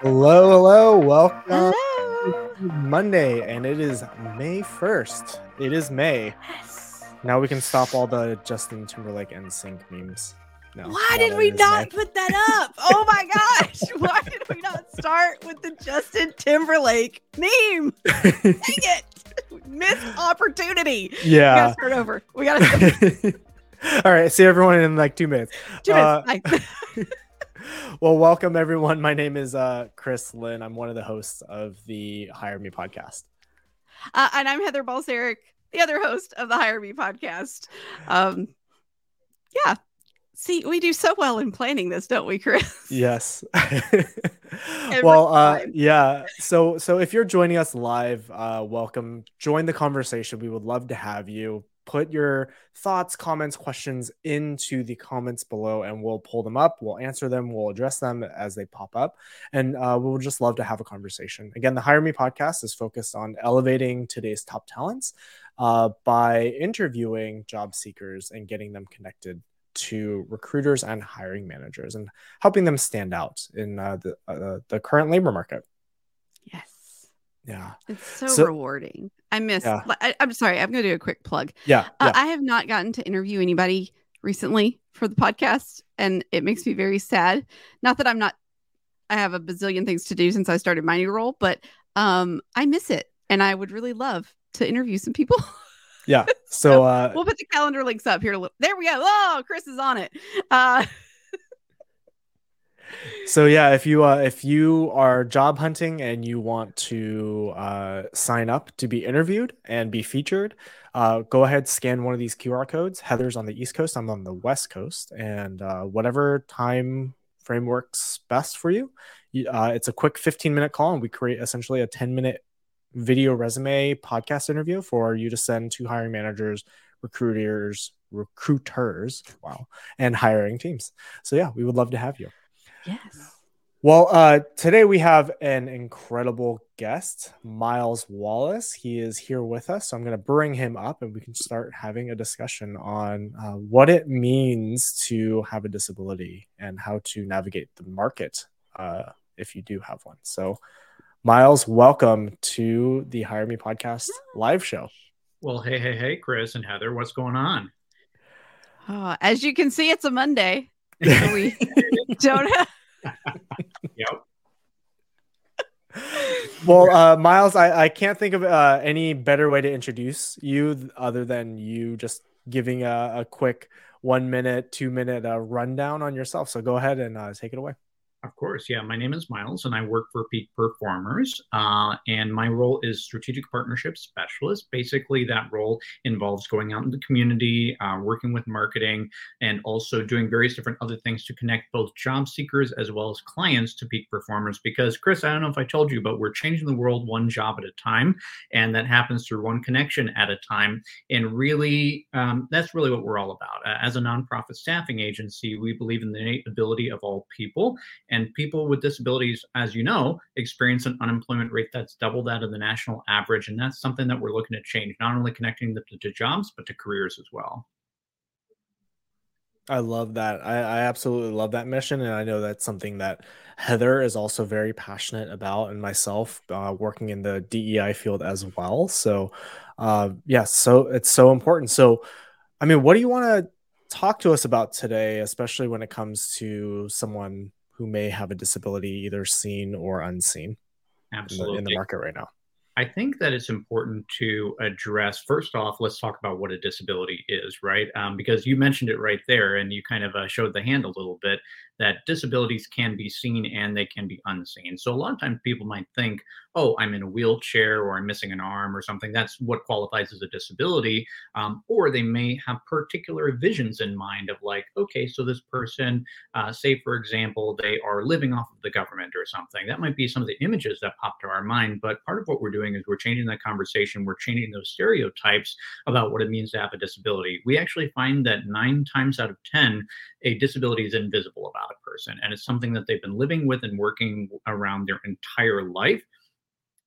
Hello, hello, welcome. Hello. Monday, and it is May 1st. It is May. Yes. Now we can stop all the Justin Timberlake and Sync memes. No, Why did we not May. put that up? Oh my gosh. Why did we not start with the Justin Timberlake meme? Dang it. Missed opportunity. We yeah. gotta start over. We gotta all right. See everyone in like two minutes. two Uh, minutes. Bye. Well, welcome everyone. My name is uh, Chris Lin. I'm one of the hosts of the Hire Me podcast. Uh, and I'm Heather Balcerek, the other host of the Hire Me podcast. Um, yeah. See, we do so well in planning this, don't we, Chris? Yes. well, uh, yeah. So, so if you're joining us live, uh, welcome. Join the conversation. We would love to have you. Put your thoughts, comments, questions into the comments below, and we'll pull them up. We'll answer them. We'll address them as they pop up, and uh, we'll just love to have a conversation. Again, the Hire Me podcast is focused on elevating today's top talents uh, by interviewing job seekers and getting them connected to recruiters and hiring managers and helping them stand out in uh, the uh, the current labor market. Yes. Yeah, It's so, So- rewarding. I miss. Yeah. I, I'm sorry. I'm going to do a quick plug. yeah, Uh, yeah. I have not gotten to interview anybody recently for the podcast, and it makes me very sad. Not that I'm not. I have a bazillion things to do since I started my new role, but um, I miss it, and I would really love to interview some people. yeah. So, uh, we'll put the calendar links up here. There we go. Oh, Chris is on it. Uh, so yeah, if you uh, if you are job hunting and you want to uh, sign up to be interviewed and be featured, uh, go ahead scan one of these QR codes. Heather's on the East Coast. I'm on the West Coast, and uh, whatever time frame works best for you. Uh, it's a quick 15 minute call, and we create essentially a 10 minute video resume podcast interview for you to send to hiring managers, recruiters, recruiters, wow, and hiring teams. So yeah, we would love to have you. Yes. Well, uh, today we have an incredible guest, Myles Wallace. He is here with us. So I'm going to bring him up and we can start having a discussion on uh, what it means to have a disability and how to navigate the market uh, if you do have one. So, Myles, welcome to the Hire Me Podcast live show. Well, hey, hey, hey, Chris and Heather, what's going on? Oh, as you can see, it's a Monday. So we don't have. Yep. well, uh, Myles, I, I can't think of uh, any better way to introduce you other than you just giving a, a quick one minute, two minute uh, rundown on yourself. So go ahead and uh, take it away. Of course. Yeah. My name is Myles and I work for Peak Performers. Uh, and my role is strategic partnership specialist. Basically, that role involves going out in the community, uh, working with marketing, and also doing various different other things to connect both job seekers as well as clients to Peak Performers. Because, Chris, I don't know if I told you, but we're changing the world one job at a time. And that happens through one connection at a time. And really, um, that's really what we're all about. Uh, as a nonprofit staffing agency, we believe in the innate ability of all people and people with disabilities, as you know, experience an unemployment rate that's double that of the national average. And that's something that we're looking to change, not only connecting them to, to jobs, but to careers as well. I love that. I, I absolutely love that mission. And I know that's something that Heather is also very passionate about, and myself uh, working in the DEI field as well. So, uh, yeah, so it's so important. So, I mean, what do you want to talk to us about today, especially when it comes to someone who may have a disability, either seen or unseen, in the, in the market right now? I think that it's important to address first off, let's talk about what a disability is, right? Um, because you mentioned it right there and you kind of uh, showed the hand a little bit that disabilities can be seen and they can be unseen. So a lot of times people might think, oh, I'm in a wheelchair or I'm missing an arm or something. That's what qualifies as a disability. Um, or they may have particular visions in mind of like, okay, so this person, uh, say for example, they are living off of the government or something. That might be some of the images that pop to our mind. But part of what we're doing is we're changing that conversation. We're changing those stereotypes about what it means to have a disability. We actually find that nine times out of 10, a disability is invisible about a person. And it's something that they've been living with and working around their entire life.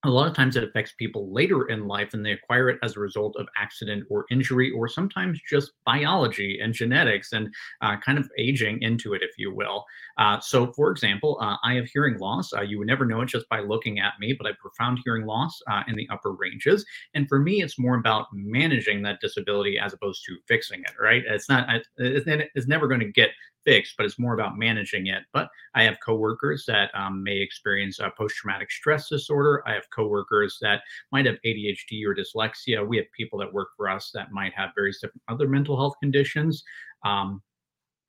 A lot of times it affects people later in life and they acquire it as a result of accident or injury or sometimes just biology and genetics and uh, kind of aging into it if you will. Uh, so for example uh, i have hearing loss. Uh, you would never know it just by looking at me but i have profound hearing loss uh, in the upper ranges. And for me it's more about managing that disability as opposed to fixing it right? It's not it's, it's never going to get fixed, but it's more about managing it. But I have coworkers that um, may experience a post-traumatic stress disorder. I have coworkers that might have ADHD or dyslexia. We have people that work for us that might have various different other mental health conditions. Um,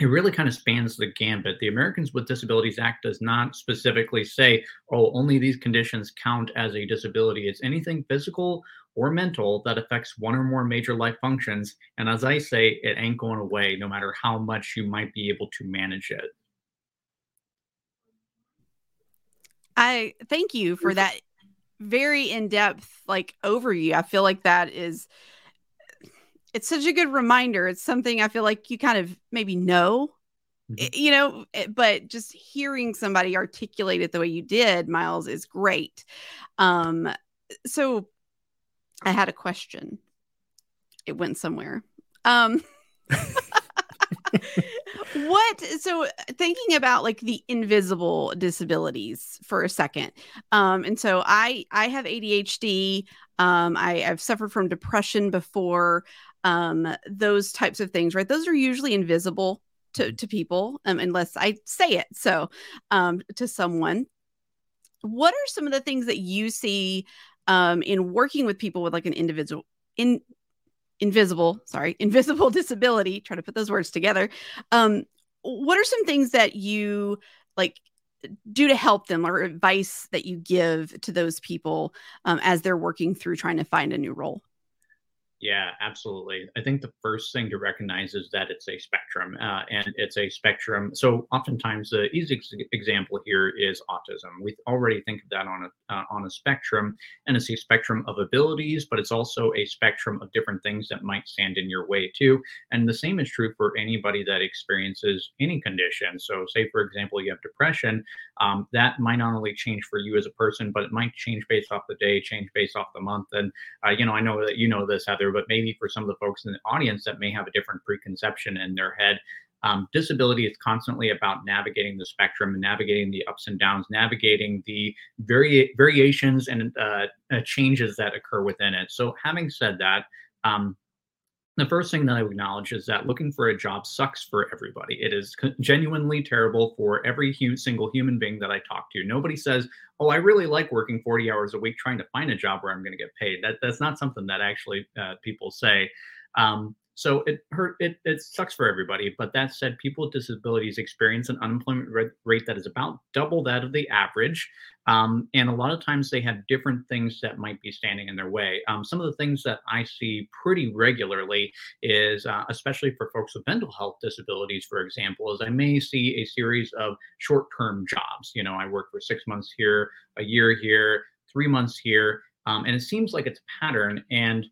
it really kind of spans the gambit. The Americans with Disabilities Act does not specifically say, oh, only these conditions count as a disability. It's anything physical or mental that affects one or more major life functions. And as I say, it ain't going away no matter how much you might be able to manage it. I thank you for that very in-depth like overview. I feel like that is it's such a good reminder. It's something I feel like you kind of maybe know, mm-hmm. you know, eh, but just hearing somebody articulate it the way you did, Myles, is great. Um, so I had a question. It went somewhere. Um, what so thinking about like the invisible disabilities for a second um and so i i have adhd um i i've suffered from depression before. Um those types of things right? Those are usually invisible to to people um, unless i say it. So um to someone. What are some of the things that you see um, in working with people with like an individual in invisible sorry invisible disability try to put those words together um, what are some things that you like do to help them or advice that you give to those people um, as they're working through trying to find a new role yeah, absolutely. I think the first thing to recognize is that it's a spectrum, uh, and it's a spectrum. So oftentimes, the easy example here is autism. We already think of that on a uh, on a spectrum, and it's a spectrum of abilities, but it's also a spectrum of different things that might stand in your way too. And the same is true for anybody that experiences any condition. So, say for example, you have depression, um, that might not only change for you as a person, but it might change based off the day, change based off the month. And uh, you know, I know that you know this, Heather but maybe for some of the folks in the audience that may have a different preconception in their head. Um, disability is constantly about navigating the spectrum and navigating the ups and downs, navigating the vari- variations and uh, uh, changes that occur within it. So, having said that, um, the first thing that I acknowledge is that looking for a job sucks for everybody. It is genuinely terrible for every hu- single human being that I talk to. Nobody says, "Oh, I really like working 40 hours a week trying to find a job where I'm going to get paid." That that's not something that actually uh, people say. Um, so it hurt. It, it sucks for everybody. But that said, people with disabilities experience an unemployment rate that is about double that of the average. Um, and a lot of times they have different things that might be standing in their way. Um, some of the things that I see pretty regularly is, uh, especially for folks with mental health disabilities, for example, is I may see a series of short-term jobs. You know, I work for six months here, a year here, three months here, um, and it seems like it's a pattern. And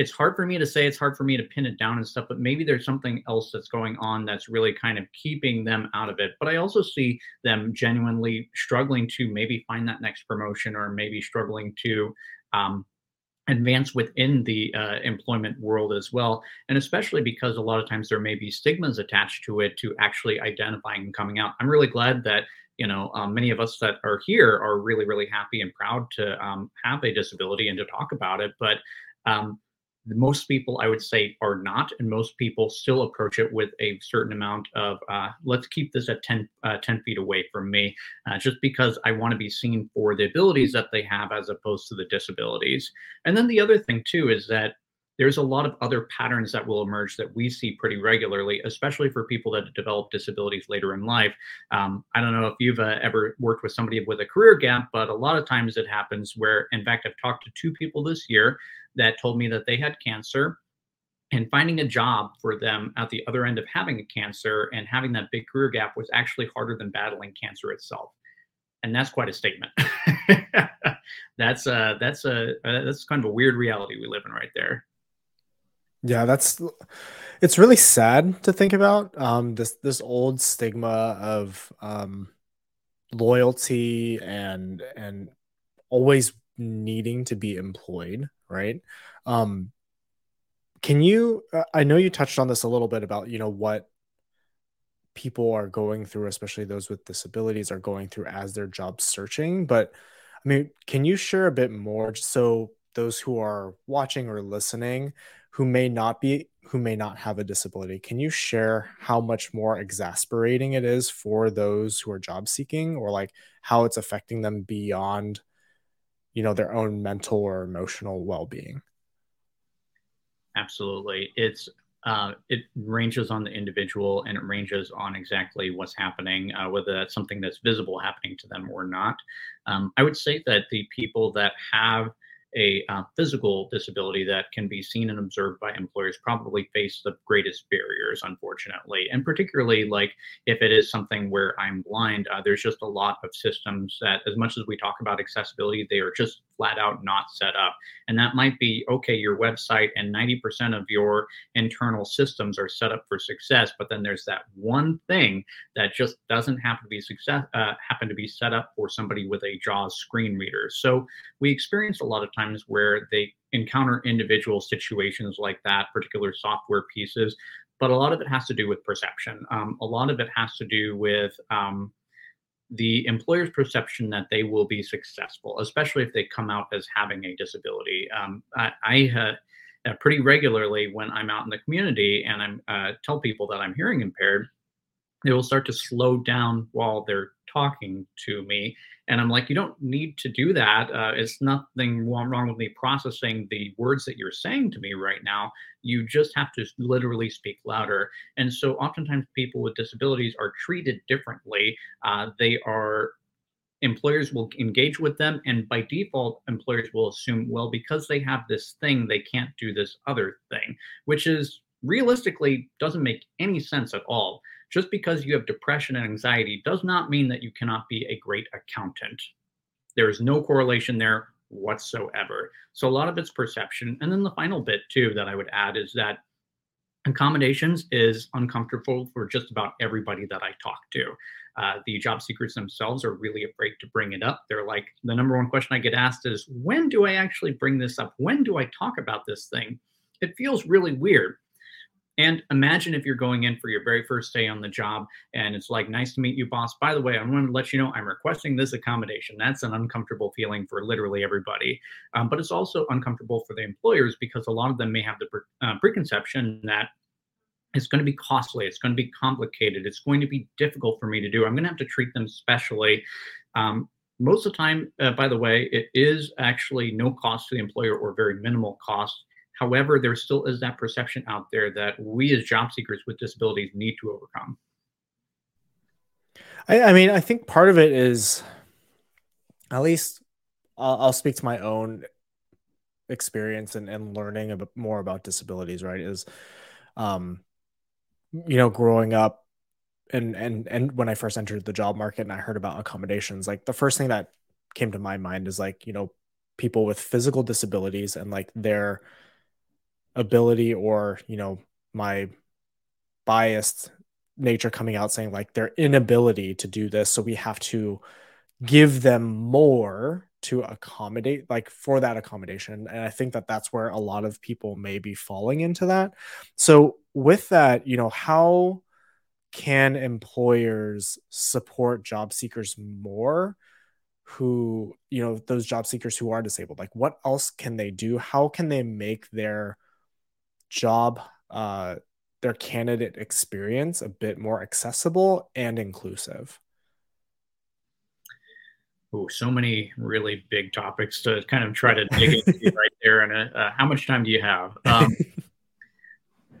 it's hard for me to say it's hard for me to pin it down and stuff but maybe there's something else that's going on that's really kind of keeping them out of it. But i also see them genuinely struggling to maybe find that next promotion or maybe struggling to um, advance within the uh, employment world as well. And especially because a lot of times there may be stigmas attached to it to actually identifying and coming out. I'm really glad that you know um, many of us that are here are really really happy and proud to um, have a disability and to talk about it. But um, most people i would say are not and most people still approach it with a certain amount of uh, let's keep this at 10, uh, 10 feet away from me uh, just because i want to be seen for the abilities that they have as opposed to the disabilities and then the other thing too is that there's a lot of other patterns that will emerge that we see pretty regularly, especially for people that develop disabilities later in life. Um, I don't know if you've uh, ever worked with somebody with a career gap, but a lot of times it happens where, in fact, I've talked to two people this year that told me that they had cancer and finding a job for them at the other end of having a cancer and having that big career gap was actually harder than battling cancer itself. And that's quite a statement. That's a that's a uh, that's kind of a weird reality we live in right there. Yeah that's it's really sad to think about um this this old stigma of um loyalty and and always needing to be employed, right? Um, can you? Uh, I know you touched on this a little bit about you know what people are going through, especially those with disabilities, are going through as they're job searching. But I mean, can you share a bit more so those who are watching or listening who may not be who may not have a disability can you share how much more exasperating it is for those who are job seeking or like how it's affecting them beyond you know their own mental or emotional well-being absolutely it's uh, it ranges on the individual and it ranges on exactly what's happening, uh, whether that's something that's visible happening to them or not. Um, I would say that the people that have a uh, physical disability that can be seen and observed by employers probably face the greatest barriers, unfortunately. And particularly, like if it is something where I'm blind, uh, there's just a lot of systems that, as much as we talk about accessibility, they are just flat out not set up. And that might be okay, your website and 90% of your internal systems are set up for success, but then there's that one thing that just doesn't happen to be success uh, happen to be set up for somebody with a JAWS screen reader. So we experience a lot of times where they encounter individual situations like that, particular software pieces, but a lot of it has to do with perception. Um, a lot of it has to do with um, the employer's perception that they will be successful, especially if they come out as having a disability. Um, I, I uh, pretty regularly when I'm out in the community and I'm uh, tell people that I'm hearing impaired, they will start to slow down while they're talking to me and I'm like, you don't need to do that. Uh, it's nothing wrong with me processing the words that you're saying to me right now. You just have to literally speak louder. And so oftentimes people with disabilities are treated differently. Uh, they are employers will engage with them and by default employers will assume well because they have this thing they can't do this other thing which is realistically doesn't make any sense at all just because you have depression and anxiety does not mean that you cannot be a great accountant. There is no correlation there whatsoever. So a lot of it's perception. And then the final bit, too, that I would add is that accommodations is uncomfortable for just about everybody that I talk to. Uh, the job seekers themselves are really afraid to bring it up. They're like, the number one question I get asked is, when do I actually bring this up? When do I talk about this thing? It feels really weird. And imagine if you're going in for your very first day on the job and it's like, nice to meet you, boss. By the way, I want to let you know I'm requesting this accommodation. That's an uncomfortable feeling for literally everybody. Um, but it's also uncomfortable for the employers because a lot of them may have the pre- uh, preconception that it's going to be costly, it's going to be complicated, it's going to be difficult for me to do. I'm going to have to treat them specially. Um, most of the time, uh, by the way, it is actually no cost to the employer or very minimal cost However, there still is that perception out there that we as job seekers with disabilities need to overcome. I, I mean, I think part of it is, at least I'll, I'll speak to my own experience and, and learning a bit more about disabilities, right? Is, um, you know, growing up and, and, and when I first entered the job market and I heard about accommodations, like the first thing that came to my mind is like, you know, people with physical disabilities and like their, ability or you know my biased nature coming out saying like their inability to do this. So we have to give them more to accommodate like for that accommodation. And i think that that's where a lot of people may be falling into that. So with that you know how can employers support job seekers more who you know those job seekers who are disabled? Like what else can they do? How can they make their job uh, their candidate experience a bit more accessible and inclusive? Oh, so many really big topics to kind of try to dig into right there. And uh, how much time do you have? Um,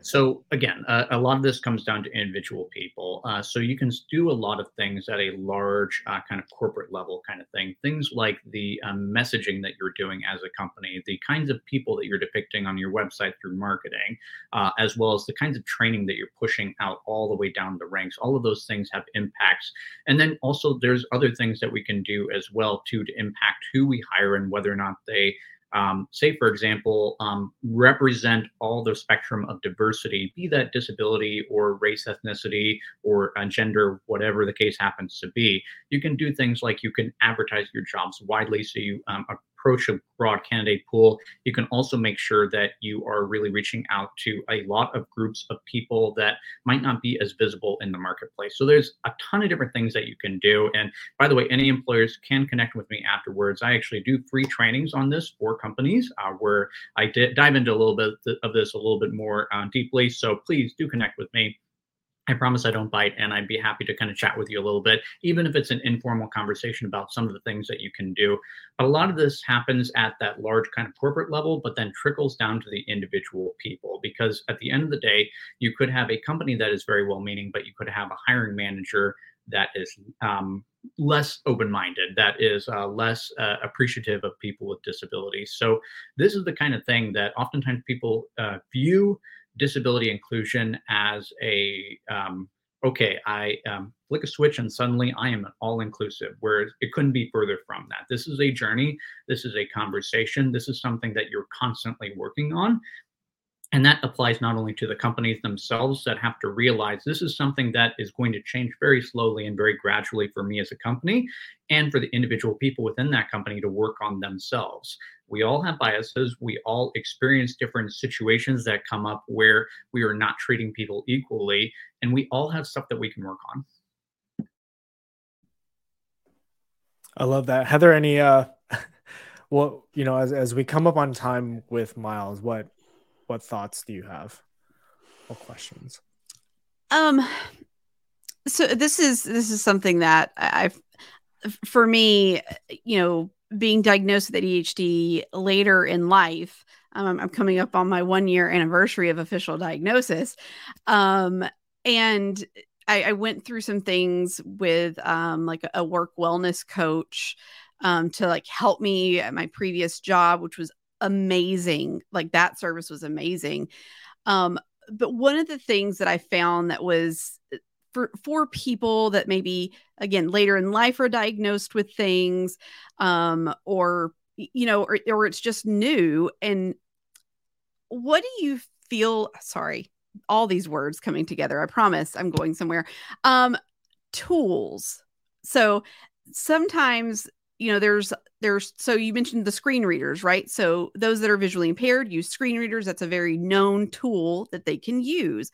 so again, uh, a lot of this comes down to individual people. Uh, so you can do a lot of things at a large uh, kind of corporate level kind of thing. Things like the um, messaging that you're doing as a company, the kinds of people that you're depicting on your website through marketing, uh, as well as the kinds of training that you're pushing out all the way down the ranks. All of those things have impacts. And then also there's other things that we can do as well too to impact who we hire and whether or not they um, say, for example, um, represent all the spectrum of diversity, be that disability or race, ethnicity, or uh, gender, whatever the case happens to be. You can do things like you can advertise your jobs widely so you um, approach a broad candidate pool, you can also make sure that you are really reaching out to a lot of groups of people that might not be as visible in the marketplace. So there's a ton of different things that you can do. And by the way, any employers can connect with me afterwards. I actually do free trainings on this for companies uh, where I dive into a little bit of this a little bit more uh, deeply. So please do connect with me. I promise I don't bite, and I'd be happy to kind of chat with you a little bit, even if it's an informal conversation about some of the things that you can do. But a lot of this happens at that large kind of corporate level, but then trickles down to the individual people. Because at the end of the day, you could have a company that is very well meaning, but you could have a hiring manager that is um, less open-minded that is uh, less uh, appreciative of people with disabilities so this is the kind of thing that oftentimes people uh, view disability inclusion as a um, okay, I um, flick a switch and suddenly I am all inclusive, where it couldn't be further from that. This is a journey. This is a conversation. This is something that you're constantly working on. And that applies not only to the companies themselves that have to realize this is something that is going to change very slowly and very gradually for me as a company, and for the individual people within that company to work on themselves. We all have biases. We all experience different situations that come up where we are not treating people equally, and we all have stuff that we can work on. I love that. Heather, any uh well, you know, as as we come up on time with Myles, what what thoughts do you have? What questions? Um so this is this is something that I've for me, you know, being diagnosed with ADHD later in life, um, I'm coming up on my one year anniversary of official diagnosis. Um, and I, I, went through some things with um, like a, a work wellness coach um, to like help me at my previous job, which was amazing. Like that service was amazing. Um, but one of the things that I found that was for for people that maybe again later in life are diagnosed with things um or you know or, or it's just new and what do you feel sorry all these words coming together i promise i'm going somewhere um tools. So sometimes you know there's there's so you mentioned the screen readers right? So those that are visually impaired use screen readers that's a very known tool that they can use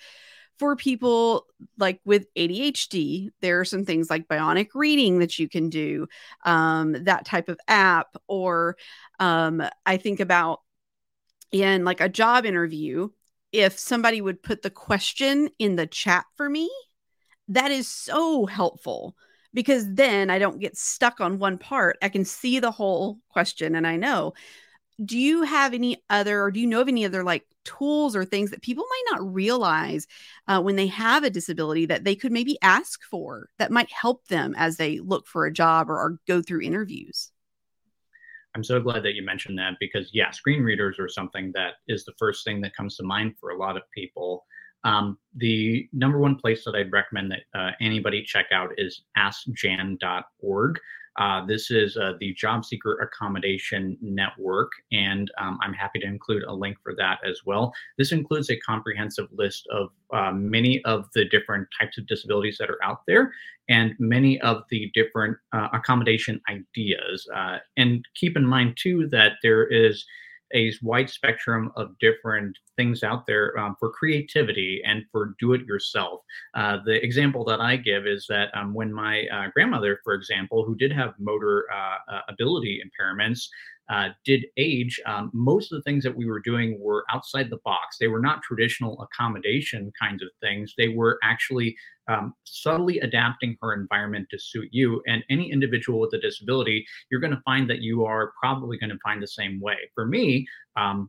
for people like with ADHD, there are some things like bionic reading that you can do, um, that type of app. Or um, I think about in like a job interview, if somebody would put the question in the chat for me, that is so helpful because then I don't get stuck on one part. I can see the whole question and I know. Do you have any other, or do you know of any other like tools or things that people might not realize uh, when they have a disability that they could maybe ask for that might help them as they look for a job or, or go through interviews? I'm so glad that you mentioned that because, yeah, screen readers are something that is the first thing that comes to mind for a lot of people. Um, the number one place that I'd recommend that uh, anybody check out is askjan.org. Uh, this is uh, the Job Seeker Accommodation Network, and um, I'm happy to include a link for that as well. This includes a comprehensive list of uh, many of the different types of disabilities that are out there and many of the different uh, accommodation ideas. Uh, and keep in mind, too, that there is a wide spectrum of different things out there um, for creativity and for do it yourself. Uh, the example that I give is that um, when my uh, grandmother, for example, who did have motor uh, uh ability impairments, uh, did age, um, most of the things that we were doing were outside the box. They were not traditional accommodation kinds of things. They were actually um, subtly adapting her environment to suit you. And any individual with a disability, you're going to find that you are probably going to find the same way. For me, um,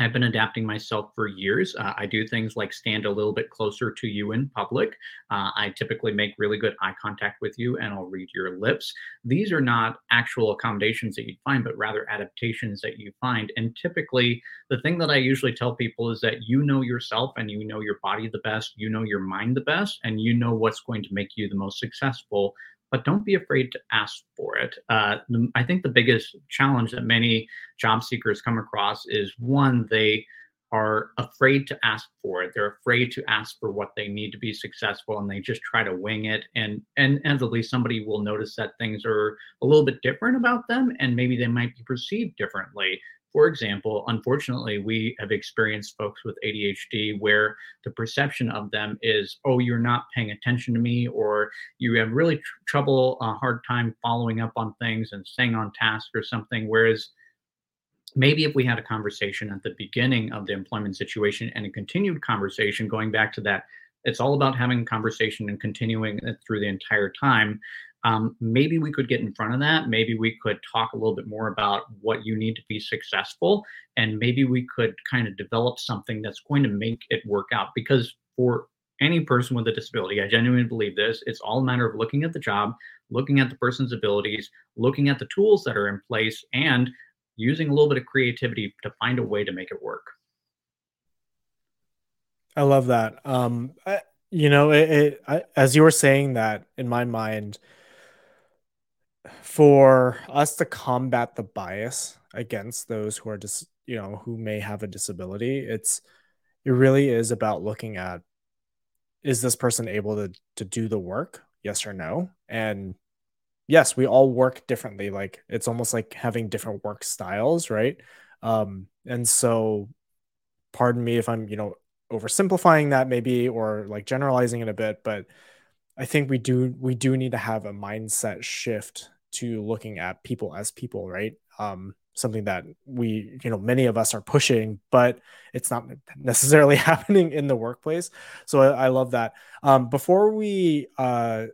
I've been adapting myself for years. Uh, I do things like stand a little bit closer to you in public. Uh, I typically make really good eye contact with you and I'll read your lips. These are not actual accommodations that you'd find, but rather adaptations that you find. And typically, the thing that I usually tell people is that you know yourself and you know your body the best, you know your mind the best, and you know what's going to make you the most successful but don't be afraid to ask for it. Uh, I think the biggest challenge that many job seekers come across is one, they are afraid to ask for it. They're afraid to ask for what they need to be successful and they just try to wing it. And and inevitably somebody will notice that things are a little bit different about them and maybe they might be perceived differently. For example, unfortunately, we have experienced folks with ADHD where the perception of them is, oh, you're not paying attention to me, or you have really tr- trouble, a hard time following up on things and staying on task or something. Whereas maybe if we had a conversation at the beginning of the employment situation and a continued conversation going back to that it's all about having a conversation and continuing it through the entire time um, maybe we could get in front of that maybe we could talk a little bit more about what you need to be successful and maybe we could kind of develop something that's going to make it work out because for any person with a disability i genuinely believe this it's all a matter of looking at the job looking at the person's abilities looking at the tools that are in place and using a little bit of creativity to find a way to make it work. I love that. Um, I, you know, it, it I, as you were saying that in my mind, for us to combat the bias against those who are just, you know, who may have a disability, it's it really is about looking at is this person able to to do the work, yes or no, and yes, we all work differently. Like it's almost like having different work styles, right? Um, and so, pardon me if I'm, you know, oversimplifying that maybe or like generalizing it a bit, but I think we do we do need to have a mindset shift to looking at people as people, right? Um, something that we, you know, many of us are pushing, but it's not necessarily happening in the workplace. So I, I love that. Um, before we uh,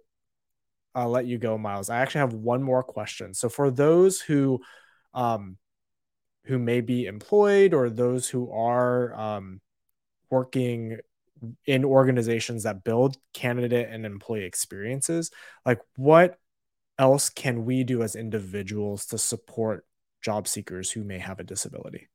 I'll let you go, Myles. I actually have one more question. So for those who um who may be employed or those who are um working in organizations that build candidate and employee experiences, like what else can we do as individuals to support job seekers who may have a disability?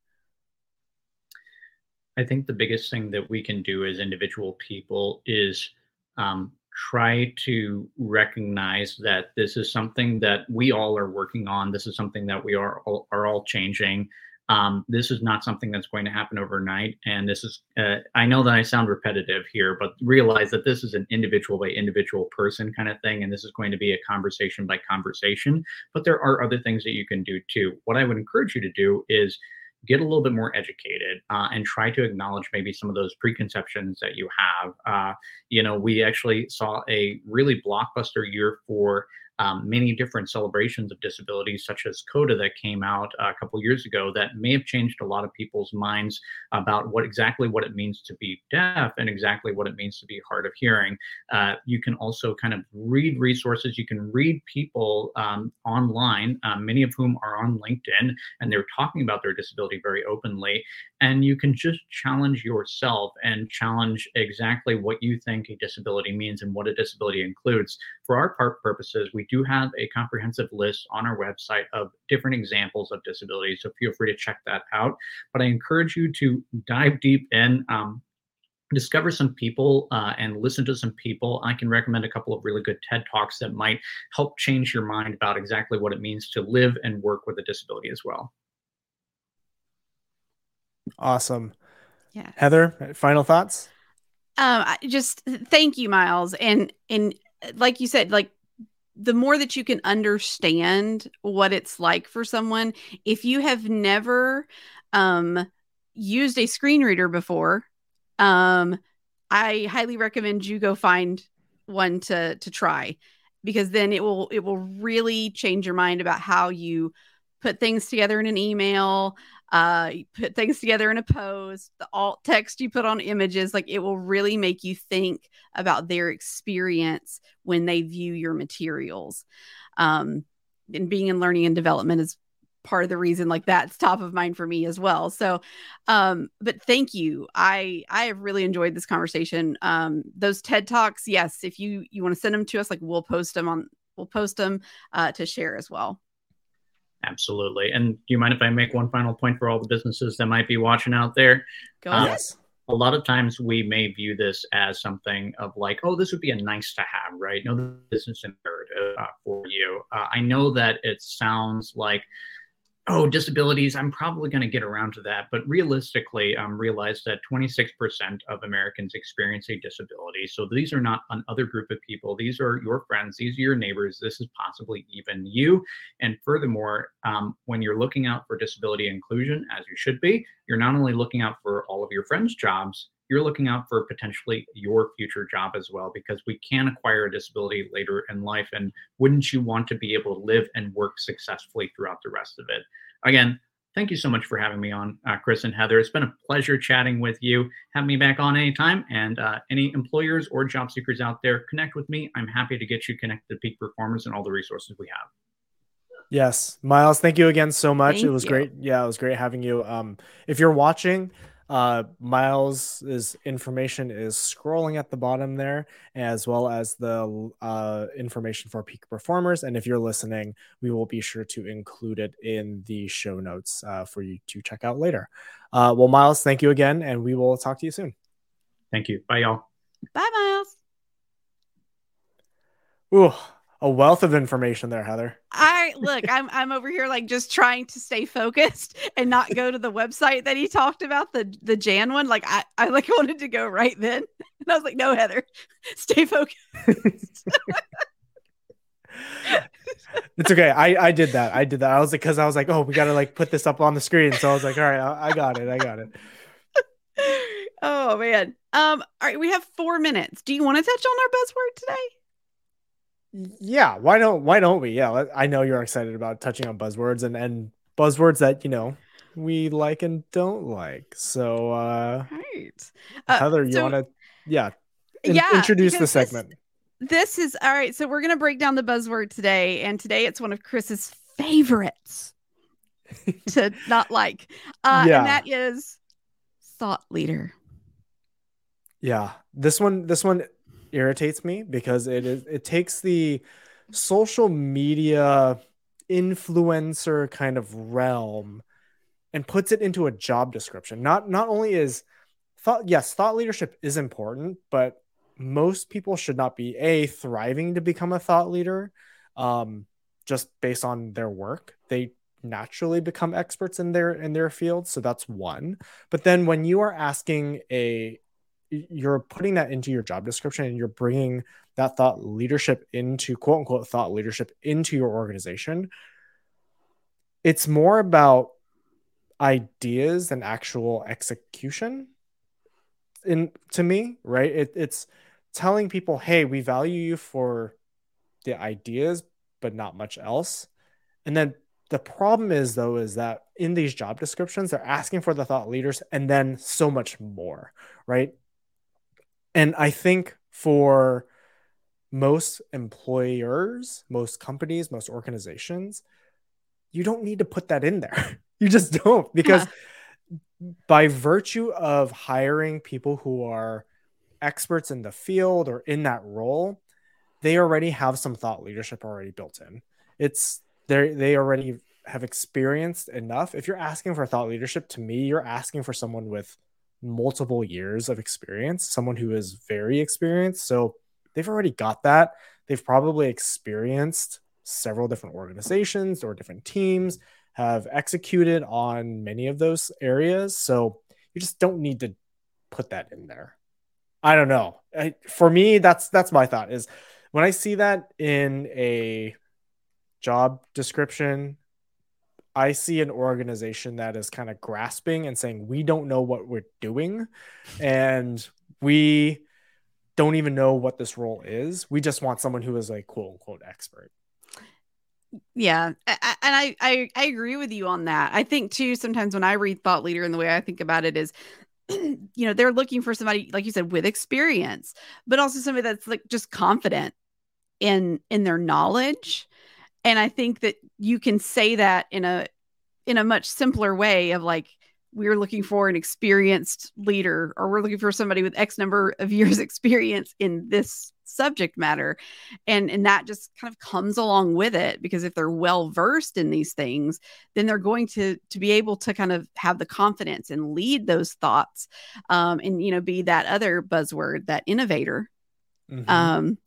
I think the biggest thing that we can do as individual people is um, try to recognize that this is something that we all are working on. This is something that we are all, are all changing. Um, this is not something that's going to happen overnight. And this is, uh, I know that I sound repetitive here, but realize that this is an individual by individual person kind of thing. And this is going to be a conversation by conversation. But there are other things that you can do too. What I would encourage you to do is get a little bit more educated uh, and try to acknowledge maybe some of those preconceptions that you have. Uh, you know, we actually saw a really blockbuster year for um, many different celebrations of disabilities, such as CODA, that came out a couple years ago, that may have changed a lot of people's minds about what exactly what it means to be deaf and exactly what it means to be hard of hearing. Uh, you can also kind of read resources. You can read people um, online, uh, many of whom are on LinkedIn, and they're talking about their disability very openly. And you can just challenge yourself and challenge exactly what you think a disability means and what a disability includes. For our part purposes, we do have a comprehensive list on our website of different examples of disabilities. So feel free to check that out. But I encourage you to dive deep in. Um, discover some people uh, and listen to some people. I can recommend a couple of really good TED Talks that might help change your mind about exactly what it means to live and work with a disability as well. Awesome. Yeah. Heather, final thoughts? Um, just thank you, Myles. And and like you said, like the more that you can understand what it's like for someone, if you have never um, used a screen reader before, um, I highly recommend you go find one to to try because then it will it will really change your mind about how you put things together in an email uh put things together in a post the alt text you put on images like it will really make you think about their experience when they view your materials. Um and being in learning and development is part of the reason like that's top of mind for me as well. So um but thank you. I i have really enjoyed this conversation. Um those ted talks yes if you you want to send them to us like we'll post them on we'll post them uh to share as well Absolutely. And do you mind if I make one final point for all the businesses that might be watching out there? Go ahead. Uh, a lot of times we may view this as something of like, oh, this would be a nice to have, right? No, this is imperative uh, for you. Uh, I know that it sounds like oh, disabilities, I'm probably going to get around to that. But realistically, um, realize that 26% of Americans experience a disability. So these are not another group of people. These are your friends. These are your neighbors. This is possibly even you. And furthermore, um, when you're looking out for disability inclusion, as you should be, you're not only looking out for all of your friends' jobs, you're looking out for potentially your future job as well because we can acquire a disability later in life and wouldn't you want to be able to live and work successfully throughout the rest of it? Again thank you so much for having me on uh, chris and heather. It's been a pleasure chatting with you. Have me back on anytime and uh, any employers or job seekers out there connect with me. I'm happy to get you connected to peak performers and all the resources we have. Yes. Myles thank you again so much. Thank it was you. great. Yeah it was great having you. Um if you're watching uh myles's information is scrolling at the bottom there as well as the uh information for peak performers. And if you're listening we will be sure to include it in the show notes uh, for you to check out later. Uh well myles thank you again and we will talk to you soon. Thank you. Bye y'all. Bye, Myles. Ooh, a wealth of information there heather I look, I'm I'm over here like just trying to stay focused and not go to the website that he talked about, the the Jan one. Like I, I like wanted to go right then. And I was like, no, Heather, stay focused. it's okay i i did that i did that i was like because i was like oh we gotta like put this up on the screen so i was like all right I, I got it i got it oh man. Um, all right, we have four minutes. Do you want to touch on our buzzword today? Yeah why don't why don't we yeah i know you're excited about touching on buzzwords and and buzzwords that you know we like and don't like so uh Right. Uh, heather you so- want to yeah in- yeah, introduce the because this- segment This is all right. So we're gonna break down the buzzword today, and today it's one of Chris's favorites to not like. Uh, Yeah. and that is thought leader. Yeah, this one this one irritates me because it is it takes the social media influencer kind of realm and puts it into a job description. Not not only is thought yes, thought leadership is important, but most people should not be a thriving to become a thought leader um just based on their work. They naturally become experts in their in their field, so that's one. But then when you are asking a you're putting that into your job description and you're bringing that thought leadership into quote unquote thought leadership into your organization. It's more about ideas than actual execution. In to me right it, it's telling people hey we value you for the ideas but not much else. And then the problem is though is that in these job descriptions they're asking for the thought leaders and then so much more right and I think for most employers, most companies, most organizations, you don't need to put that in there. You just don't because by virtue of hiring people who are experts in the field or in that role, they already have some thought leadership already built in. It's they they already have experienced enough. If you're asking for thought leadership, to me, you're asking for someone with multiple years of experience, someone who is very experienced. So they've already got that. They've probably experienced several different organizations or different teams, have executed on many of those areas. So you just don't need to put that in there. I don't know. I, for me, that's that's my thought is when I see that in a job description I see an organization that is kind of grasping and saying, we don't know what we're doing. And we don't even know what this role is. We just want someone who is a quote unquote expert. Yeah, and I, I I agree with you on that. I think too sometimes when I read thought leader and the way I think about it is you know, they're looking for somebody like you said with experience, but also somebody that's like just confident in in their knowledge. And I think that you can say that in a in a much simpler way of like we're looking for an experienced leader or we're looking for somebody with x number of years experience in this subject matter and and that just kind of comes along with it because if they're well versed in these things then they're going to to be able to kind of have the confidence and lead those thoughts um and you know be that other buzzword that innovator Mhm. um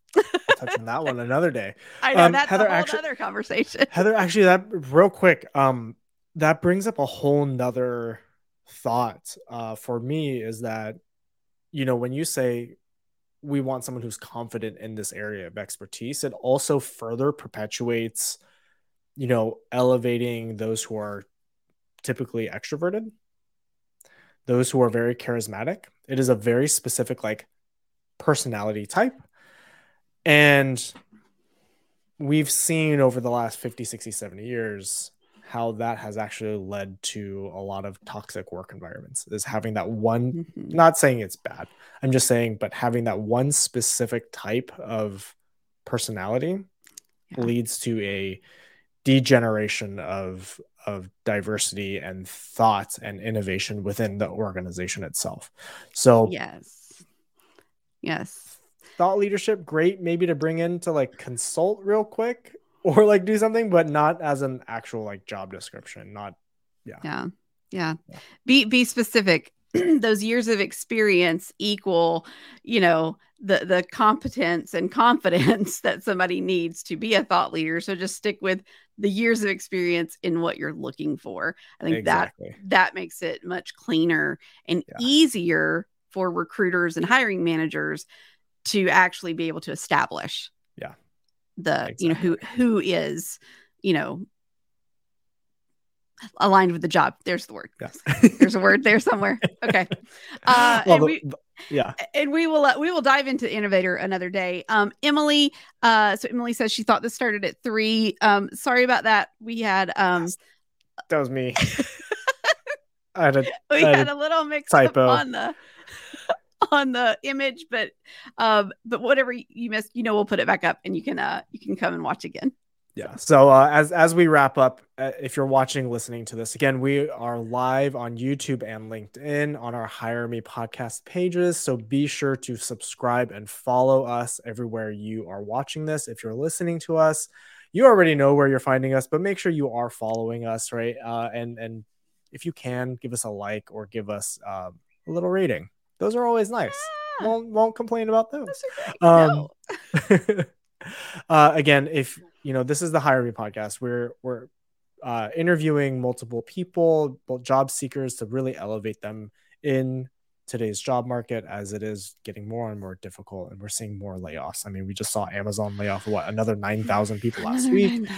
touch on that one another day. i know Um, that's Heather, a whole actu- other conversation Heather, actually, that real quick. Um, that brings up a whole nother thought uh, for me is that you know when you say we want someone who's confident in this area of expertise it also further perpetuates you know elevating those who are typically extroverted those who are very charismatic it is a very specific like personality type and we've seen over the last 50 60 70 years how that has actually led to a lot of toxic work environments is having that one mm-hmm. not saying it's bad i'm just saying but having that one specific type of personality yeah. leads to a degeneration of of diversity and thought and innovation within the organization itself so yes yes thought leadership great maybe to bring in to like consult real quick or like do something, but not as an actual like job description. Not, yeah. Yeah. Yeah. yeah. Be, be specific. Those years of experience equal, you know, the the competence and confidence that somebody needs to be a thought leader. So just stick with the years of experience in what you're looking for. I think exactly. that that makes it much cleaner and yeah. easier for recruiters and hiring managers to actually be able to establish yeah. the exactly. you know who who is you know aligned with the job. There's the word. Yeah. there's a word there somewhere. Okay. Uh well, and we yeah. and we will uh, we will dive into innovator another day. Um emily uh so emily says she thought this started at three. Um sorry about that. We had um that was me. I had a, we had, had a, a little mix typo. on the on the image, but um, but whatever you missed, you know, we'll put it back up and you can uh you can come and watch again. Yeah. So uh, as as we wrap up, uh, if you're watching, listening to this again, we are live on YouTube and LinkedIn on our Hire Me podcast pages. So be sure to subscribe and follow us everywhere you are watching this. If you're listening to us, you already know where you're finding us, but make sure you are following us, right? Uh, and and if you can, give us a like or give us uh, a little rating. Those are always nice. Yeah. Won't won't complain about those. those um, no. uh, again, if you know this is the Hire Me podcast, we're we're uh, interviewing multiple people, both job seekers, to really elevate them in today's job market as it is getting more and more difficult and we're seeing more layoffs. I mean, we just saw Amazon lay off what another 9,000 people last another week. 9,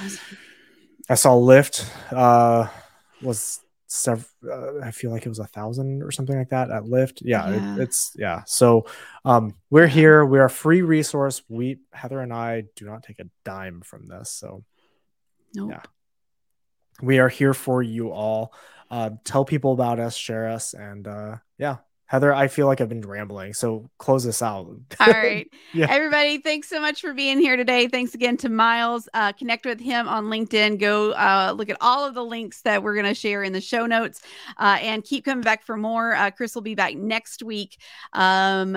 I saw Lyft uh, was several uh, i feel like it was a thousand or something like that at lyft. Yeah, yeah. It, it's yeah. So um we're here. We're a free resource. We heather and i do not take a dime from this so nope. yeah we are here for you all. Uh tell people about us share us and uh yeah Heather, I feel like I've been rambling. So close this out. All right. yeah. Everybody, thanks so much for being here today. Thanks again to Myles. Uh, connect with him on LinkedIn. Go uh, look at all of the links that we're going to share in the show notes uh, and keep coming back for more. Uh, Chris will be back next week um,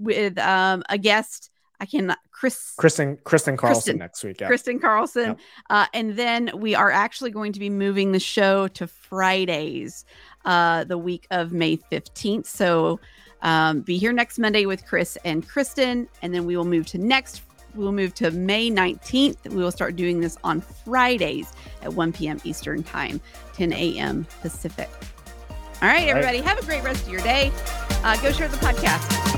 with um, a guest. I can Chris Kristen Kristen Carlson Kristen, next week. Yeah. Kristen Carlson. Uh, and then we are actually going to be moving the show to Fridays uh, the week of May 15th. So um, be here next Monday with Chris and Kristen, and then we will move to next. We will move to May 19th. We will start doing this on Fridays at 1 p.m. Eastern Time, 10 a.m. Pacific. All right, All right. everybody, have a great rest of your day. Uh, go share the podcast.